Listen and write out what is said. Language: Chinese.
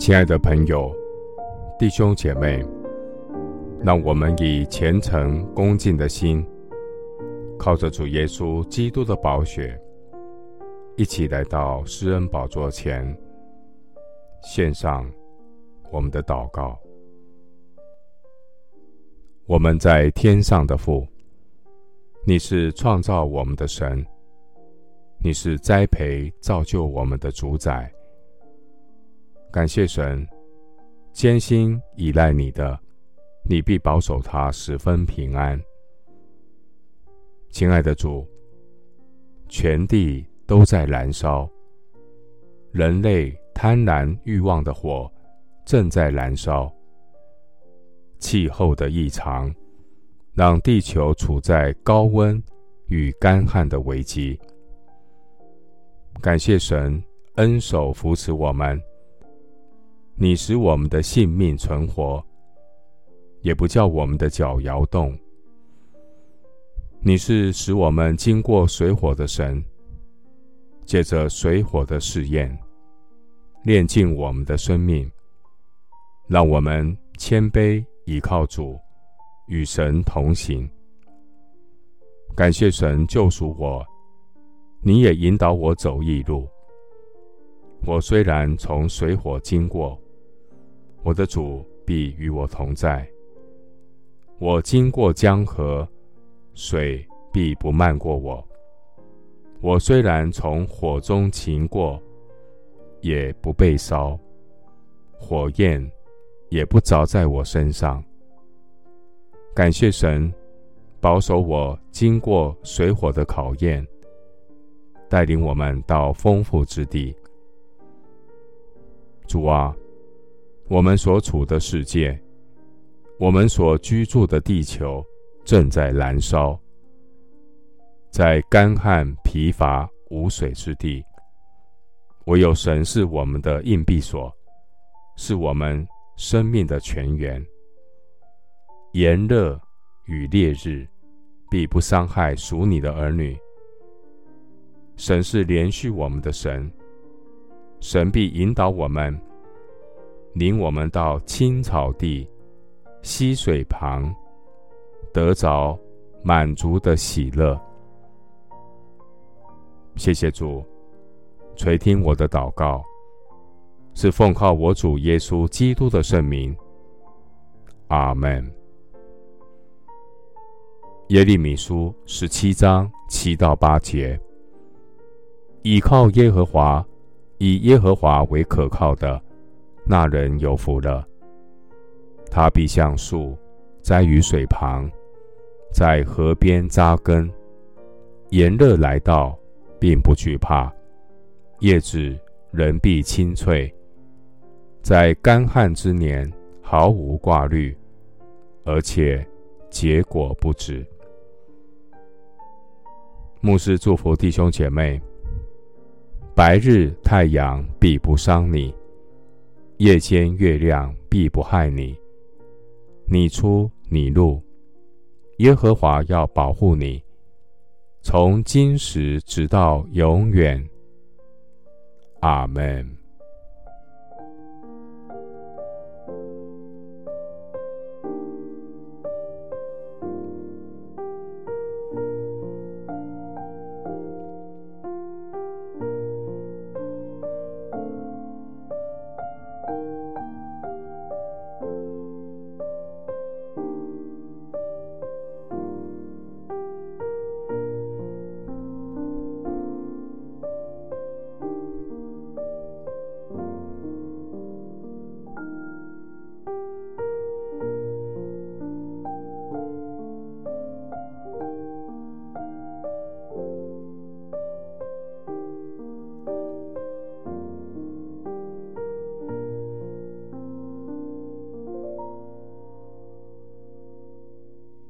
亲爱的朋友、弟兄姐妹，让我们以虔诚恭敬的心，靠着主耶稣基督的宝血，一起来到施恩宝座前，献上我们的祷告。我们在天上的父，你是创造我们的神，你是栽培造就我们的主宰。感谢神，艰辛依赖你的，你必保守他十分平安。亲爱的主，全地都在燃烧，人类贪婪欲望的火正在燃烧。气候的异常，让地球处在高温与干旱的危机。感谢神恩手扶持我们。你使我们的性命存活，也不叫我们的脚摇动。你是使我们经过水火的神，借着水火的试验，炼尽我们的生命，让我们谦卑倚靠主，与神同行。感谢神救赎我，你也引导我走义路。我虽然从水火经过。我的主必与我同在。我经过江河，水必不漫过我。我虽然从火中经过，也不被烧，火焰也不着在我身上。感谢神，保守我经过水火的考验，带领我们到丰富之地。主啊。我们所处的世界，我们所居住的地球正在燃烧，在干旱、疲乏、无水之地，唯有神是我们的硬币所，是我们生命的泉源。炎热与烈日必不伤害属你的儿女。神是连续我们的神，神必引导我们。领我们到青草地、溪水旁，得着满足的喜乐。谢谢主，垂听我的祷告，是奉靠我主耶稣基督的圣名。阿门。耶利米书十七章七到八节：倚靠耶和华，以耶和华为可靠的。那人有福了。他必像树栽于水旁，在河边扎根。炎热来到，并不惧怕；叶子仍必青翠。在干旱之年，毫无挂虑，而且结果不止。牧师祝福弟兄姐妹：白日太阳必不伤你。夜间月亮必不害你，你出你入，耶和华要保护你，从今时直到永远。阿门。